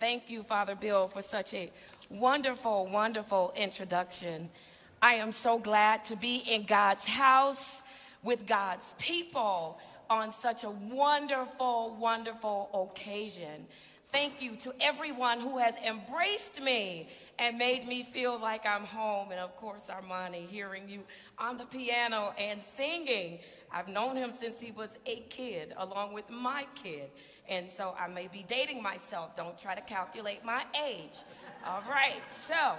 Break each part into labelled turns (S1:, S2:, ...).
S1: Thank you, Father Bill, for such a wonderful, wonderful introduction. I am so glad to be in God's house with God's people on such a wonderful, wonderful occasion. Thank you to everyone who has embraced me and made me feel like I'm home. And of course, Armani, hearing you on the piano and singing. I've known him since he was a kid, along with my kid. And so I may be dating myself. Don't try to calculate my age. All right. So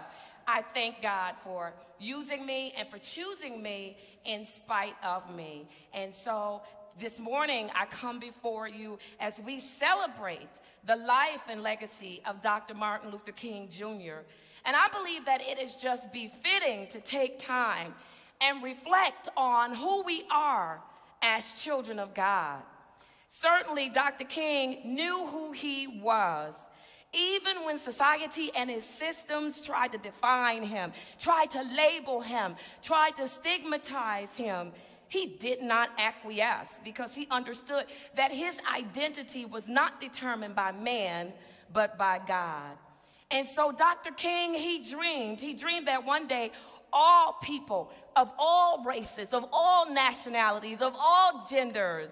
S1: I thank God for using me and for choosing me in spite of me. And so this morning, I come before you as we celebrate the life and legacy of Dr. Martin Luther King Jr. And I believe that it is just befitting to take time and reflect on who we are as children of God. Certainly, Dr. King knew who he was. Even when society and its systems tried to define him, tried to label him, tried to stigmatize him, he did not acquiesce because he understood that his identity was not determined by man, but by God. And so Dr. King, he dreamed, he dreamed that one day all people of all races, of all nationalities, of all genders,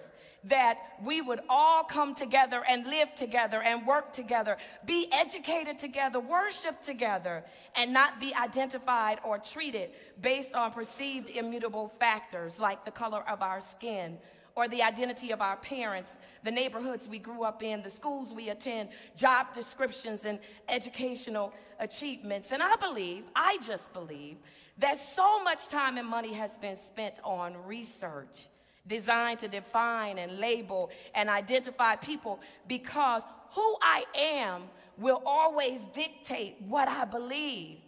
S1: that we would all come together and live together and work together, be educated together, worship together, and not be identified or treated based on perceived immutable factors like the color of our skin or the identity of our parents, the neighborhoods we grew up in, the schools we attend, job descriptions, and educational achievements. And I believe, I just believe, that so much time and money has been spent on research designed to define and label and identify people because who I am will always dictate what I believe.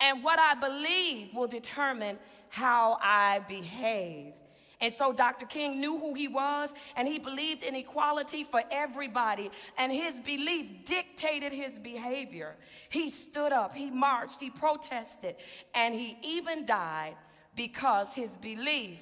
S1: And what I believe will determine how I behave. And so Dr. King knew who he was, and he believed in equality for everybody, and his belief dictated his behavior. He stood up, he marched, he protested, and he even died because his belief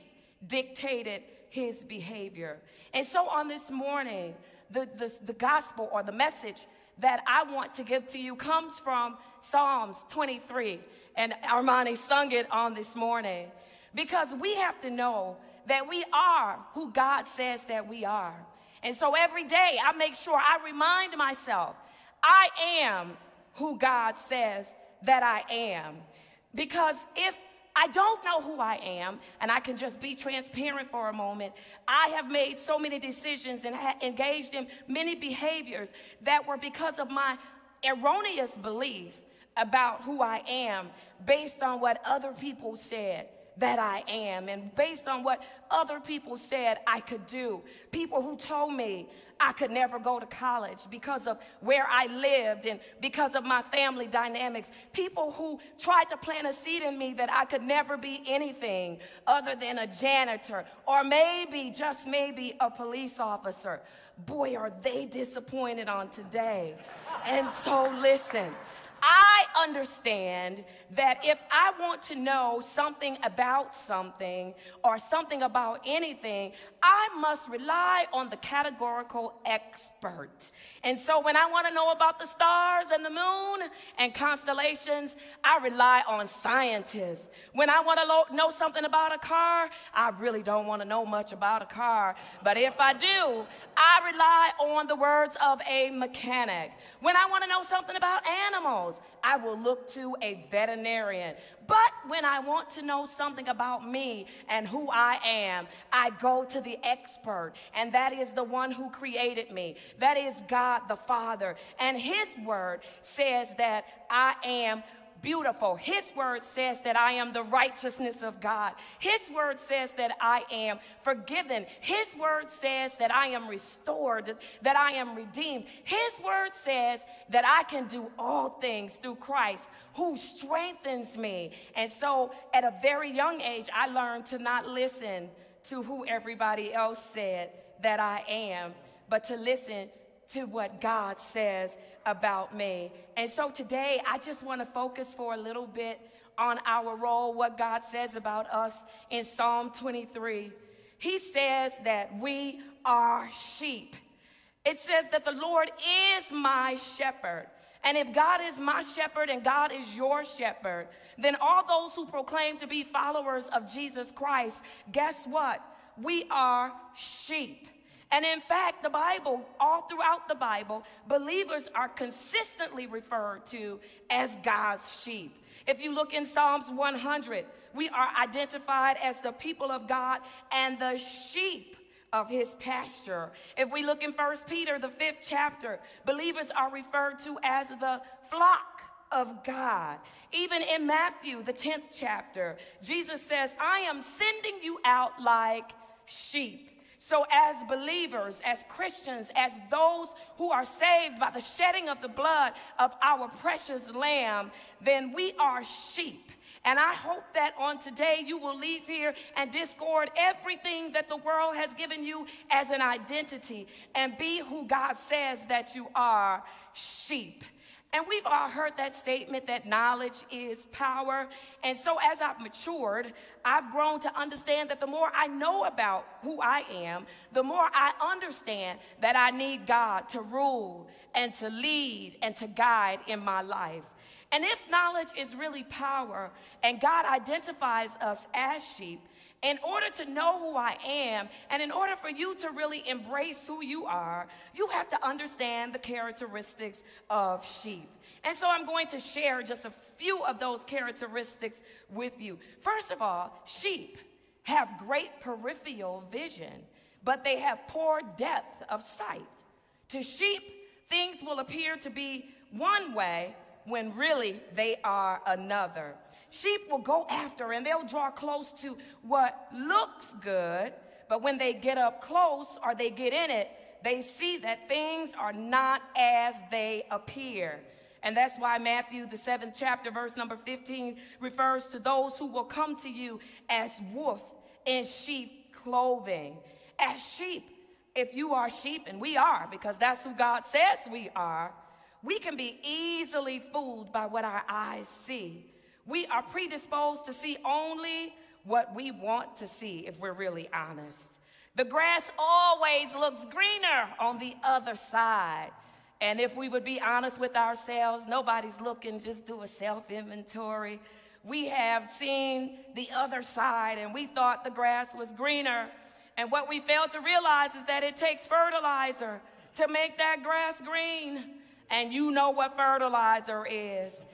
S1: dictated his behavior. And so on this morning, the, the, the gospel or the message that I want to give to you comes from Psalms 23. And Armani sung it on this morning. Because we have to know that we are who God says that we are. And so every day I make sure I remind myself, I am who God says that I am. Because if I don't know who I am, and I can just be transparent for a moment. I have made so many decisions and engaged in many behaviors that were because of my erroneous belief about who I am based on what other people said that I am and based on what other people said I could do. People who told me I could never go to college because of where I lived and because of my family dynamics. People who tried to plant a seed in me that I could never be anything other than a janitor or maybe, just maybe, a police officer. Boy, are they disappointed on today. And so, listen. I understand that if I want to know something about something or something about anything, I must rely on the categorical expert. And so when I want to know about the stars and the moon and constellations, I rely on scientists. When I want to lo- know something about a car, I really don't want to know much about a car. But if I do, I rely on the words of a mechanic. When I want to know something about animals, I will look to a veterinarian. But when I want to know something about me and who I am, I go to the expert, and that is the one who created me. That is God the Father. And His word says that I am beautiful. His word says that I am the righteousness of God. His word says that I am forgiven. His word says that I am restored, that I am redeemed. His word says that I can do all things through Christ who strengthens me. And so at a very young age, I learned to not listen to who everybody else said that I am, but to listen to what God says about me. And so today, I just want to focus for a little bit on our role, what God says about us in Psalm 23. He says that we are sheep. It says that the Lord is my shepherd. And if God is my shepherd and God is your shepherd, then all those who proclaim to be followers of Jesus Christ, guess what? We are sheep. And in fact, the Bible, all throughout the Bible, believers are consistently referred to as God's sheep. If you look in Psalms 100, we are identified as the people of God and the sheep of his pasture. If we look in First Peter, the fifth chapter, believers are referred to as the flock of God. Even in Matthew, the 10th chapter, Jesus says, I am sending you out like sheep. So, as believers, as Christians, as those who are saved by the shedding of the blood of our precious Lamb, then we are sheep. And I hope that on today you will leave here and discard everything that the world has given you as an identity and be who God says that you are sheep. And we've all heard that statement that knowledge is power. And so as I've matured, I've grown to understand that the more I know about who I am, the more I understand that I need God to rule and to lead and to guide in my life. And if knowledge is really power and God identifies us as sheep, in order to know who I am and in order for you to really embrace who you are, you have to understand the characteristics of sheep. And so I'm going to share just a few of those characteristics with you. First of all, sheep have great peripheral vision, but they have poor depth of sight. To sheep, things will appear to be one way when really they are another. Sheep will go after and they'll draw close to what looks good, but when they get up close or they get in it, they see that things are not as they appear. And that's why Matthew, the seventh chapter, verse number 15, refers to those who will come to you as wolf in sheep clothing. As sheep, if you are sheep, and we are, because that's who God says we are, we can be easily fooled by what our eyes see. We are predisposed to see only what we want to see if we're really honest. The grass always looks greener on the other side. And if we would be honest with ourselves, nobody's looking, just do a self inventory. We have seen the other side and we thought the grass was greener. And what we fail to realize is that it takes fertilizer to make that grass green. And you know what fertilizer is.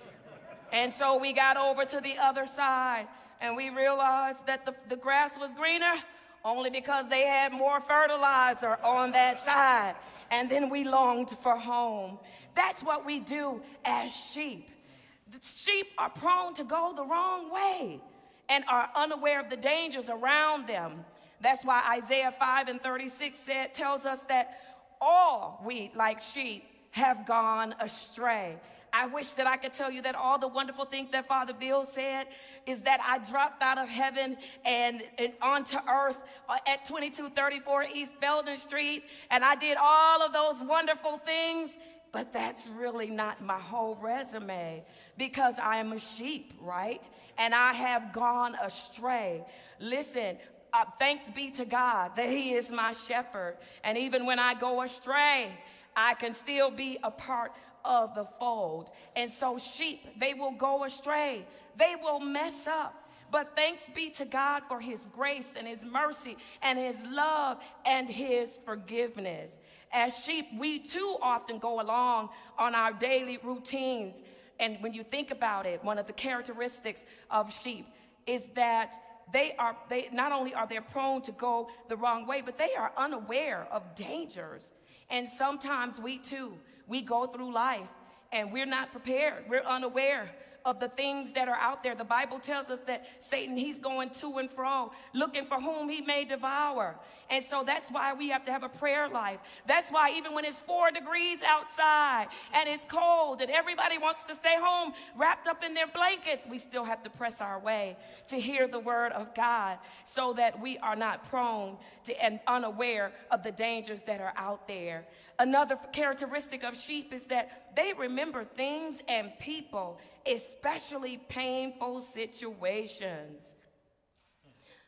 S1: And so we got over to the other side and we realized that the, the grass was greener only because they had more fertilizer on that side. And then we longed for home. That's what we do as sheep. The sheep are prone to go the wrong way and are unaware of the dangers around them. That's why Isaiah 5 and 36 said, tells us that all we, like sheep, have gone astray. I wish that I could tell you that all the wonderful things that Father Bill said is that I dropped out of heaven and, and onto earth at 2234 East Belden Street, and I did all of those wonderful things. But that's really not my whole resume because I am a sheep, right? And I have gone astray. Listen, uh, thanks be to God that He is my shepherd. And even when I go astray, I can still be a part of the fold. And so sheep, they will go astray. They will mess up. But thanks be to God for his grace and his mercy and his love and his forgiveness. As sheep, we too often go along on our daily routines. And when you think about it, one of the characteristics of sheep is that they are they not only are they prone to go the wrong way, but they are unaware of dangers. And sometimes we too we go through life and we're not prepared. We're unaware of the things that are out there. The Bible tells us that Satan, he's going to and fro, looking for whom he may devour. And so that's why we have to have a prayer life. That's why even when it's four degrees outside and it's cold and everybody wants to stay home wrapped up in their blankets, we still have to press our way to hear the word of God so that we are not prone to and unaware of the dangers that are out there. Another characteristic of sheep is that they remember things and people, especially painful situations.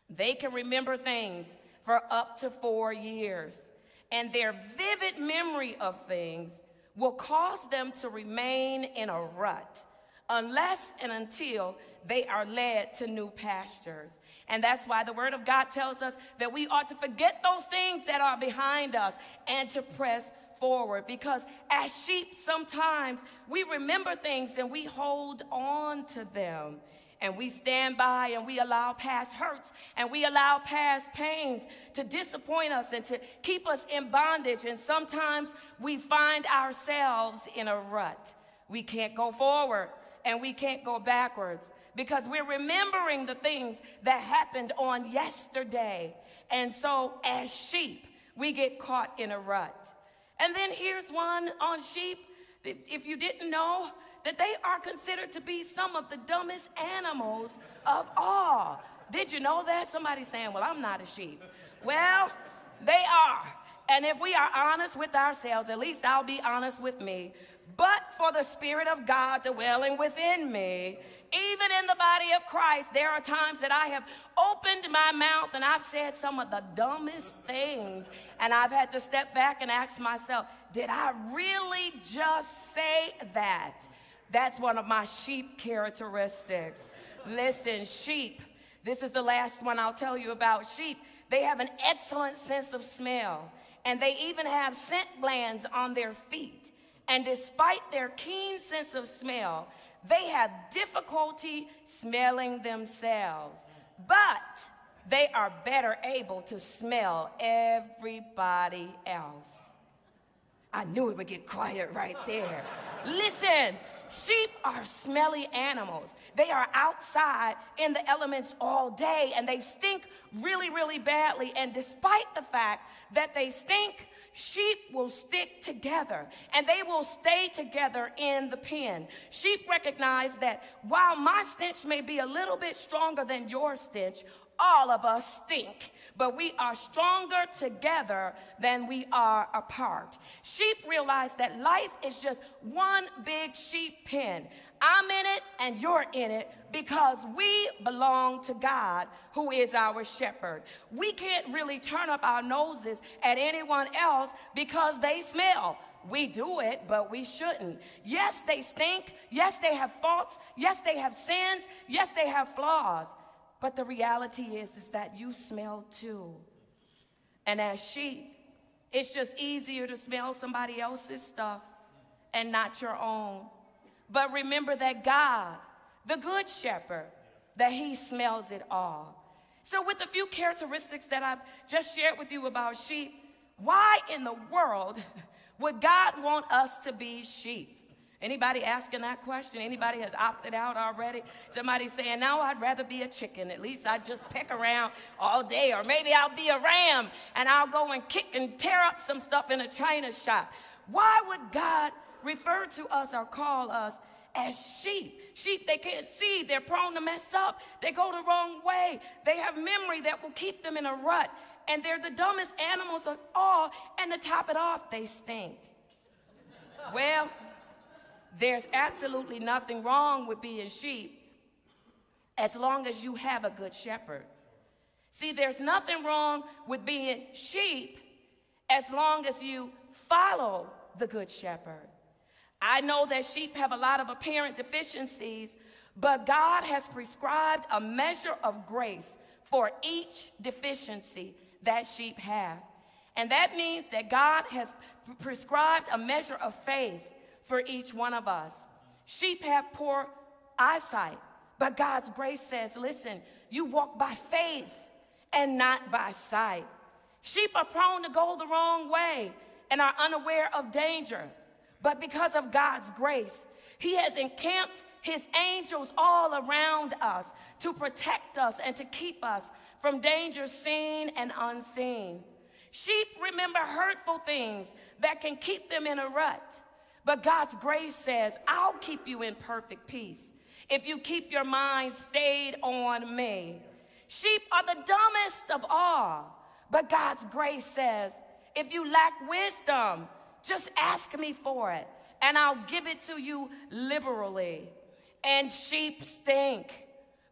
S1: They can remember things for up to four years, and their vivid memory of things will cause them to remain in a rut unless and until they are led to new pastures. And that's why the Word of God tells us that we ought to forget those things that are behind us and to press forward because as sheep, sometimes we remember things and we hold on to them. And we stand by and we allow past hurts and we allow past pains to disappoint us and to keep us in bondage. And sometimes we find ourselves in a rut. We can't go forward and we can't go backwards because we're remembering the things that happened on yesterday. And so, as sheep, we get caught in a rut. And then here's one on sheep. If you didn't know, that they are considered to be some of the dumbest animals of all. Did you know that? Somebody saying, Well, I'm not a sheep. Well, they are. And if we are honest with ourselves, at least I'll be honest with me. But for the Spirit of God dwelling within me, even in the body of Christ, there are times that I have opened my mouth and I've said some of the dumbest things. And I've had to step back and ask myself, did I really just say that? That's one of my sheep characteristics. Listen, sheep, this is the last one I'll tell you about. Sheep, they have an excellent sense of smell, and they even have scent glands on their feet. And despite their keen sense of smell, they have difficulty smelling themselves, but they are better able to smell everybody else. I knew it would get quiet right there. Listen, sheep are smelly animals. They are outside in the elements all day and they stink really, really badly. And despite the fact that they stink, sheep will stick together and they will stay together in the pen. Sheep recognize that while my stench may be a little bit stronger than your stench, all of us stink, but we are stronger together than we are apart. Sheep realize that life is just one big sheep pen. I'm in it and you're in it because we belong to God, who is our shepherd. We can't really turn up our noses at anyone else because they smell. We do it, but we shouldn't. Yes, they stink. Yes, they have faults. Yes, they have sins. Yes, they have flaws. But the reality is, is that you smell too. And as sheep, it's just easier to smell somebody else's stuff and not your own. But remember that God, the good shepherd, that he smells it all. So, with a few characteristics that I've just shared with you about sheep, why in the world would God want us to be sheep? Anybody asking that question? Anybody has opted out already? Somebody saying, "No, I'd rather be a chicken. At least I just peck around all day, or maybe I'll be a ram and I'll go and kick and tear up some stuff in a china shop." Why would God refer to us or call us as sheep. Sheep, they can't see, they're prone to mess up, they go the wrong way, they have memory that will keep them in a rut, and they're the dumbest animals of all, and to top it off, they stink. well, there's absolutely nothing wrong with being sheep as long as you have a good shepherd. See, there's nothing wrong with being sheep as long as you follow the good shepherd. I know that sheep have a lot of apparent deficiencies, but God has prescribed a measure of grace for each deficiency that sheep have. And that means that God has prescribed a measure of faith for each one of us. Sheep have poor eyesight, but God's grace says, listen, you walk by faith and not by sight. Sheep are prone to go the wrong way and are unaware of danger. But because of God's grace, He has encamped his angels all around us to protect us and to keep us from danger seen and unseen. Sheep remember hurtful things that can keep them in a rut. But God's grace says, I'll keep you in perfect peace if you keep your mind stayed on me. Sheep are the dumbest of all. But God's grace says, if you lack wisdom, just ask me for it, and I'll give it to you liberally. And sheep stink.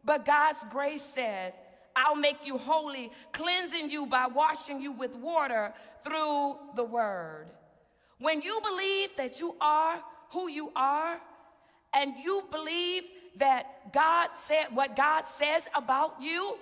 S1: But God's grace says, I'll make you holy, cleansing you by washing you with water through the word. When you believe that you are who you are, and you believe that God said what God says about you,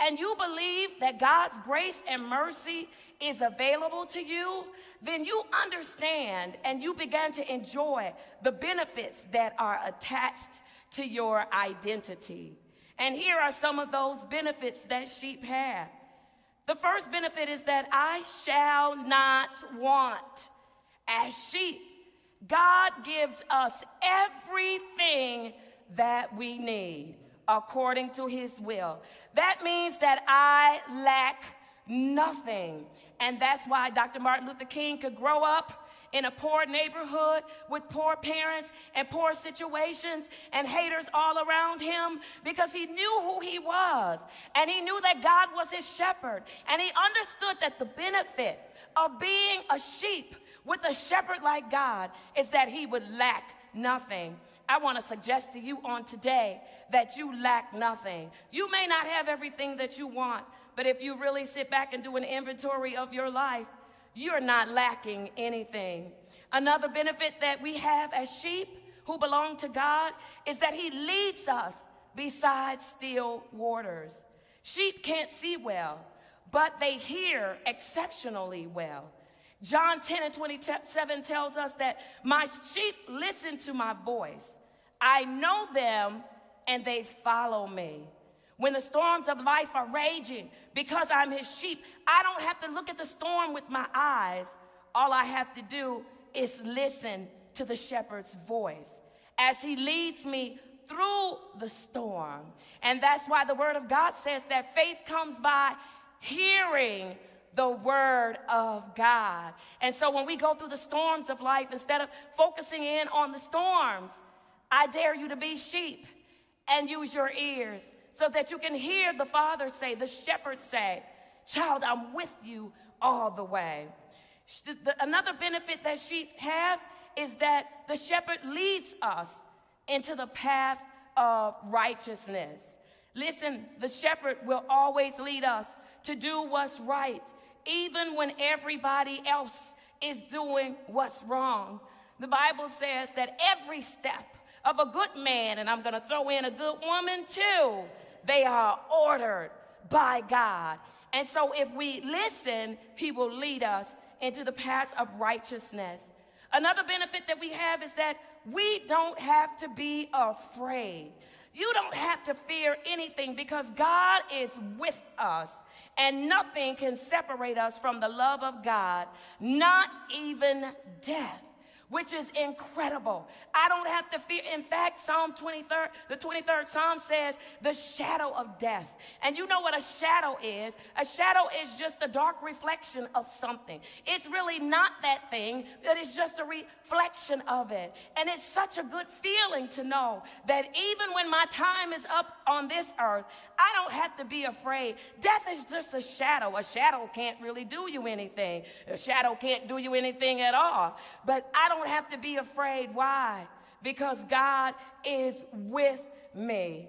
S1: and you believe that God's grace and mercy is available to you, then you understand and you begin to enjoy the benefits that are attached to your identity. And here are some of those benefits that sheep have. The first benefit is that I shall not want. As sheep, God gives us everything that we need according to his will. That means that I lack nothing. And that's why Dr. Martin Luther King could grow up in a poor neighborhood with poor parents and poor situations and haters all around him because he knew who he was and he knew that God was his shepherd and he understood that the benefit of being a sheep with a shepherd like God is that he would lack nothing. I want to suggest to you on today that you lack nothing. You may not have everything that you want, but if you really sit back and do an inventory of your life, you're not lacking anything. Another benefit that we have as sheep who belong to God is that He leads us beside still waters. Sheep can't see well, but they hear exceptionally well. John 10 and 27 tells us that my sheep listen to my voice. I know them and they follow me. When the storms of life are raging, because I'm his sheep, I don't have to look at the storm with my eyes. All I have to do is listen to the shepherd's voice as he leads me through the storm. And that's why the word of God says that faith comes by hearing the word of God. And so when we go through the storms of life, instead of focusing in on the storms, I dare you to be sheep and use your ears so that you can hear the Father say, the shepherd say, Child, I'm with you all the way. Another benefit that sheep have is that the shepherd leads us into the path of righteousness. Listen, the shepherd will always lead us to do what's right, even when everybody else is doing what's wrong. The Bible says that every step of a good man, and I'm going to throw in a good woman too. They are ordered by God. And so if we listen, He will lead us into the path of righteousness. Another benefit that we have is that we don't have to be afraid. You don't have to fear anything because God is with us and nothing can separate us from the love of God, not even death which is incredible. I don't have to fear. In fact, Psalm 23rd, the 23rd Psalm says, the shadow of death. And you know what a shadow is? A shadow is just a dark reflection of something. It's really not that thing, that is just a reflection of it. And it's such a good feeling to know that even when my time is up on this earth, I don't have to be afraid. Death is just a shadow. A shadow can't really do you anything. A shadow can't do you anything at all. But I don't have to be afraid. Why? Because God is with me.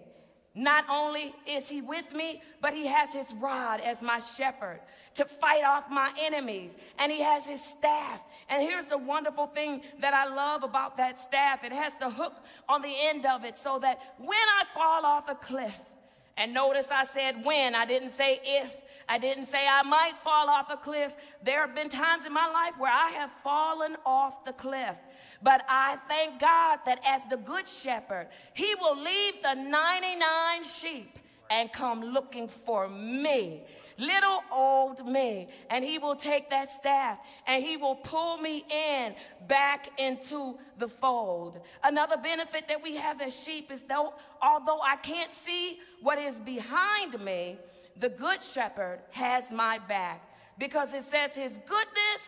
S1: Not only is he with me, but he has his rod as my shepherd to fight off my enemies. And he has his staff. And here's the wonderful thing that I love about that staff it has the hook on the end of it so that when I fall off a cliff, and notice I said when, I didn't say if. I didn't say I might fall off a cliff. There have been times in my life where I have fallen off the cliff. But I thank God that as the good shepherd, he will leave the 99 sheep and come looking for me little old me. And he will take that staff and he will pull me in back into the fold. Another benefit that we have as sheep is though, although I can't see what is behind me, the good shepherd has my back because it says his goodness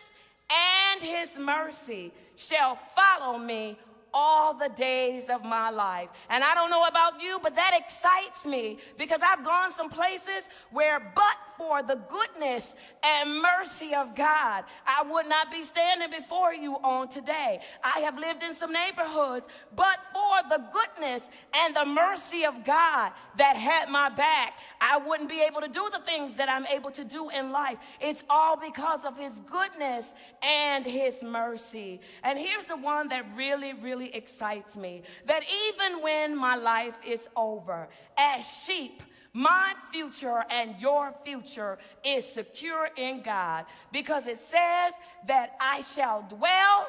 S1: and his mercy shall follow me all the days of my life. And I don't know about you, but that excites me because I've gone some places where, but for the goodness and mercy of God, I would not be standing before you on today. I have lived in some neighborhoods, but for the goodness and the mercy of God that had my back, I wouldn't be able to do the things that I'm able to do in life. It's all because of His goodness and His mercy. And here's the one that really, really excites me that even when my life is over, as sheep, my future and your future is secure in God because it says that I shall dwell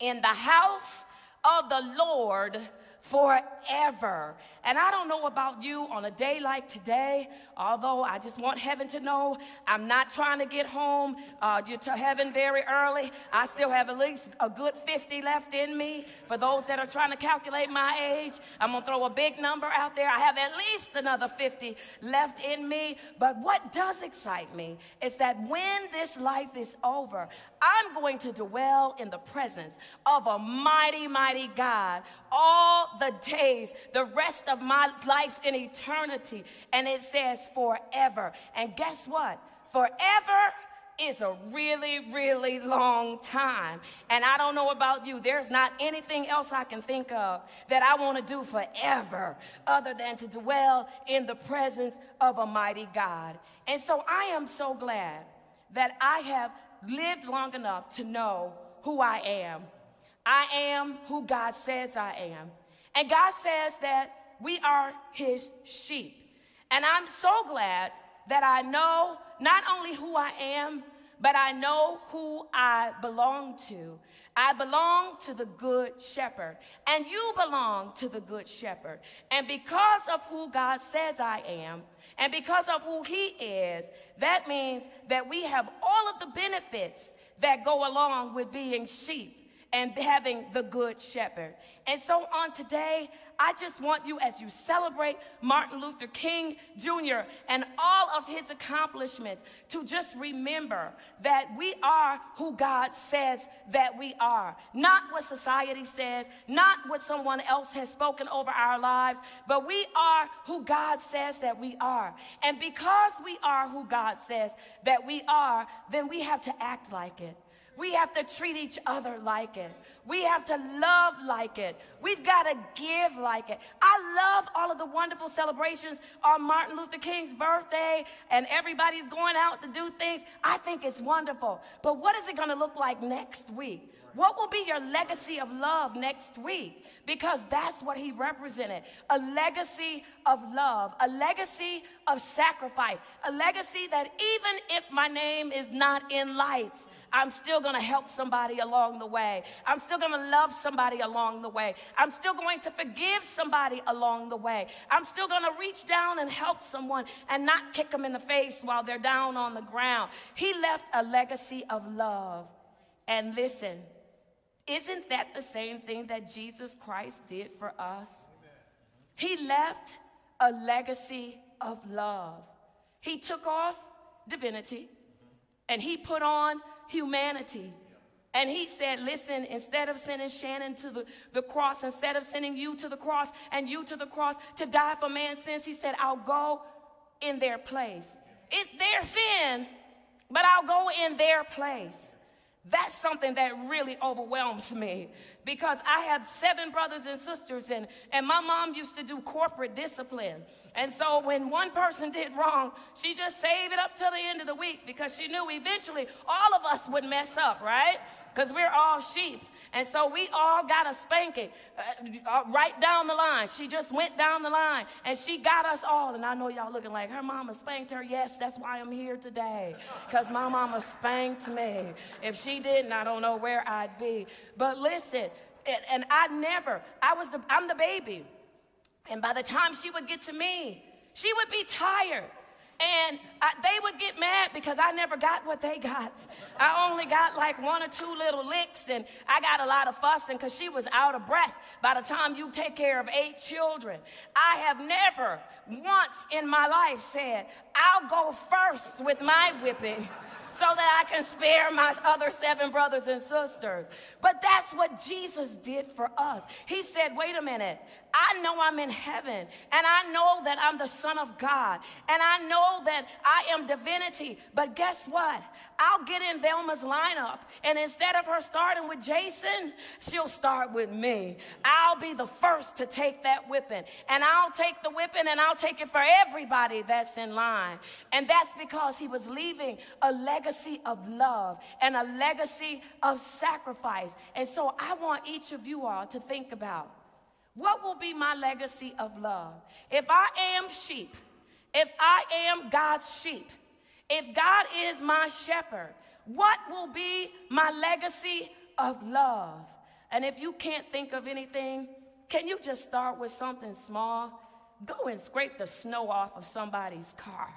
S1: in the house of the Lord forever. And I don't know about you on a day like today, although I just want heaven to know I'm not trying to get home uh, to heaven very early. I still have at least a good 50 left in me. For those that are trying to calculate my age, I'm going to throw a big number out there. I have at least another 50 left in me. But what does excite me is that when this life is over, I'm going to dwell in the presence of a mighty, mighty God all the days, the rest of my life in eternity. And it says forever. And guess what? Forever is a really, really long time. And I don't know about you, there's not anything else I can think of that I want to do forever other than to dwell in the presence of a mighty God. And so I am so glad that I have lived long enough to know who I am. I am who God says I am. And God says that we are his sheep. And I'm so glad that I know not only who I am, but I know who I belong to. I belong to the good shepherd, and you belong to the good shepherd. And because of who God says I am, and because of who he is, that means that we have all of the benefits that go along with being sheep and having the good shepherd. And so on today, I just want you, as you celebrate Martin Luther King Jr. and all of his accomplishments, to just remember that we are who God says that we are. Not what society says, not what someone else has spoken over our lives, but we are who God says that we are. And because we are who God says that we are, then we have to act like it. We have to treat each other like it. We have to love like it. We've got to give like it. I love all of the wonderful celebrations on Martin Luther King's birthday and everybody's going out to do things. I think it's wonderful. But what is it going to look like next week? What will be your legacy of love next week? Because that's what he represented a legacy of love, a legacy of sacrifice, a legacy that even if my name is not in lights, I'm still going to help somebody along the way. I'm still going to love somebody along the way. I'm still going to forgive somebody along the way. I'm still going to reach down and help someone and not kick them in the face while they're down on the ground. He left a legacy of love. And listen, isn't that the same thing that Jesus Christ did for us? He left a legacy of love. He took off divinity and he put on humanity. And he said, Listen, instead of sending Shannon to the, the cross, instead of sending you to the cross and you to the cross to die for man's sins, he said, I'll go in their place. It's their sin, but I'll go in their place. That's something that really overwhelms me because I have seven brothers and sisters, and, and my mom used to do corporate discipline. And so when one person did wrong, she just saved it up till the end of the week because she knew eventually all of us would mess up, right? Because we're all sheep. And so we all got a spanking uh, uh, right down the line. She just went down the line and she got us all. And I know y'all looking like her mama spanked her. Yes, that's why I'm here today. Because my mama spanked me. If she didn't, I don't know where I'd be. But listen, and, and I never, I was the, I'm the baby. And by the time she would get to me, She would be tired. And I, they would get mad because I never got what they got. I only got like one or two little licks, and I got a lot of fussing because she was out of breath by the time you take care of eight children. I have never once in my life said, I'll go first with my whipping so that I can spare my other seven brothers and sisters. But that's what Jesus did for us. He said, wait a minute, I know I'm in heaven, and I know that I'm the Son of God, and I know that I am divinity. But guess what? I'll get in Velma's lineup, and instead of her starting with Jason, she'll start with me. I'll be the first to take that whipping, and I'll take the whipping, and I'll take it for everybody that's in line. And that's because he was leaving a legacy of love and a legacy of sacrifice. And so I want each of you all to think about what will be my legacy of love? If I am sheep, if I am God's sheep, if God is my shepherd, what will be my legacy of love? And if you can't think of anything, can you just start with something small? Go and scrape the snow off of somebody's car.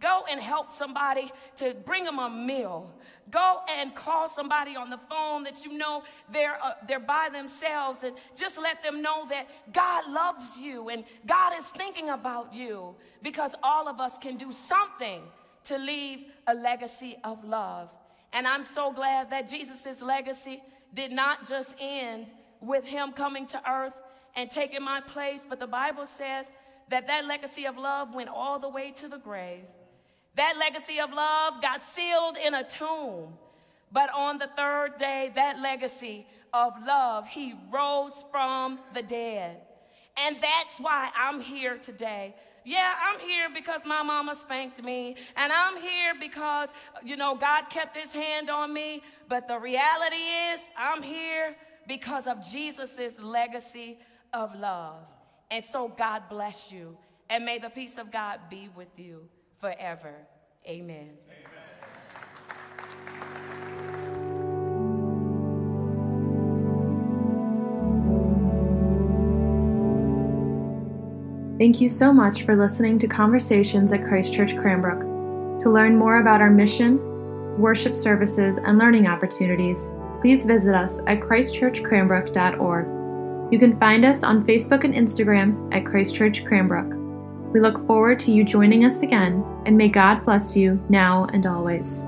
S1: Go and help somebody to bring them a meal. Go and call somebody on the phone that you know they're, uh, they're by themselves and just let them know that God loves you and God is thinking about you because all of us can do something to leave a legacy of love. And I'm so glad that Jesus' legacy did not just end with him coming to earth and taking my place, but the Bible says that that legacy of love went all the way to the grave. That legacy of love got sealed in a tomb. But on the third day, that legacy of love, he rose from the dead. And that's why I'm here today. Yeah, I'm here because my mama spanked me, and I'm here because, you know, God kept his hand on me. But the reality is, I'm here because of Jesus' legacy of love. And so, God bless you, and may the peace of God be with you forever. Amen.
S2: Thank you so much for listening to Conversations at Christ Church Cranbrook. To learn more about our mission, worship services, and learning opportunities, please visit us at christchurchcranbrook.org. You can find us on Facebook and Instagram at Christchurch Cranbrook. We look forward to you joining us again, and may God bless you now and always.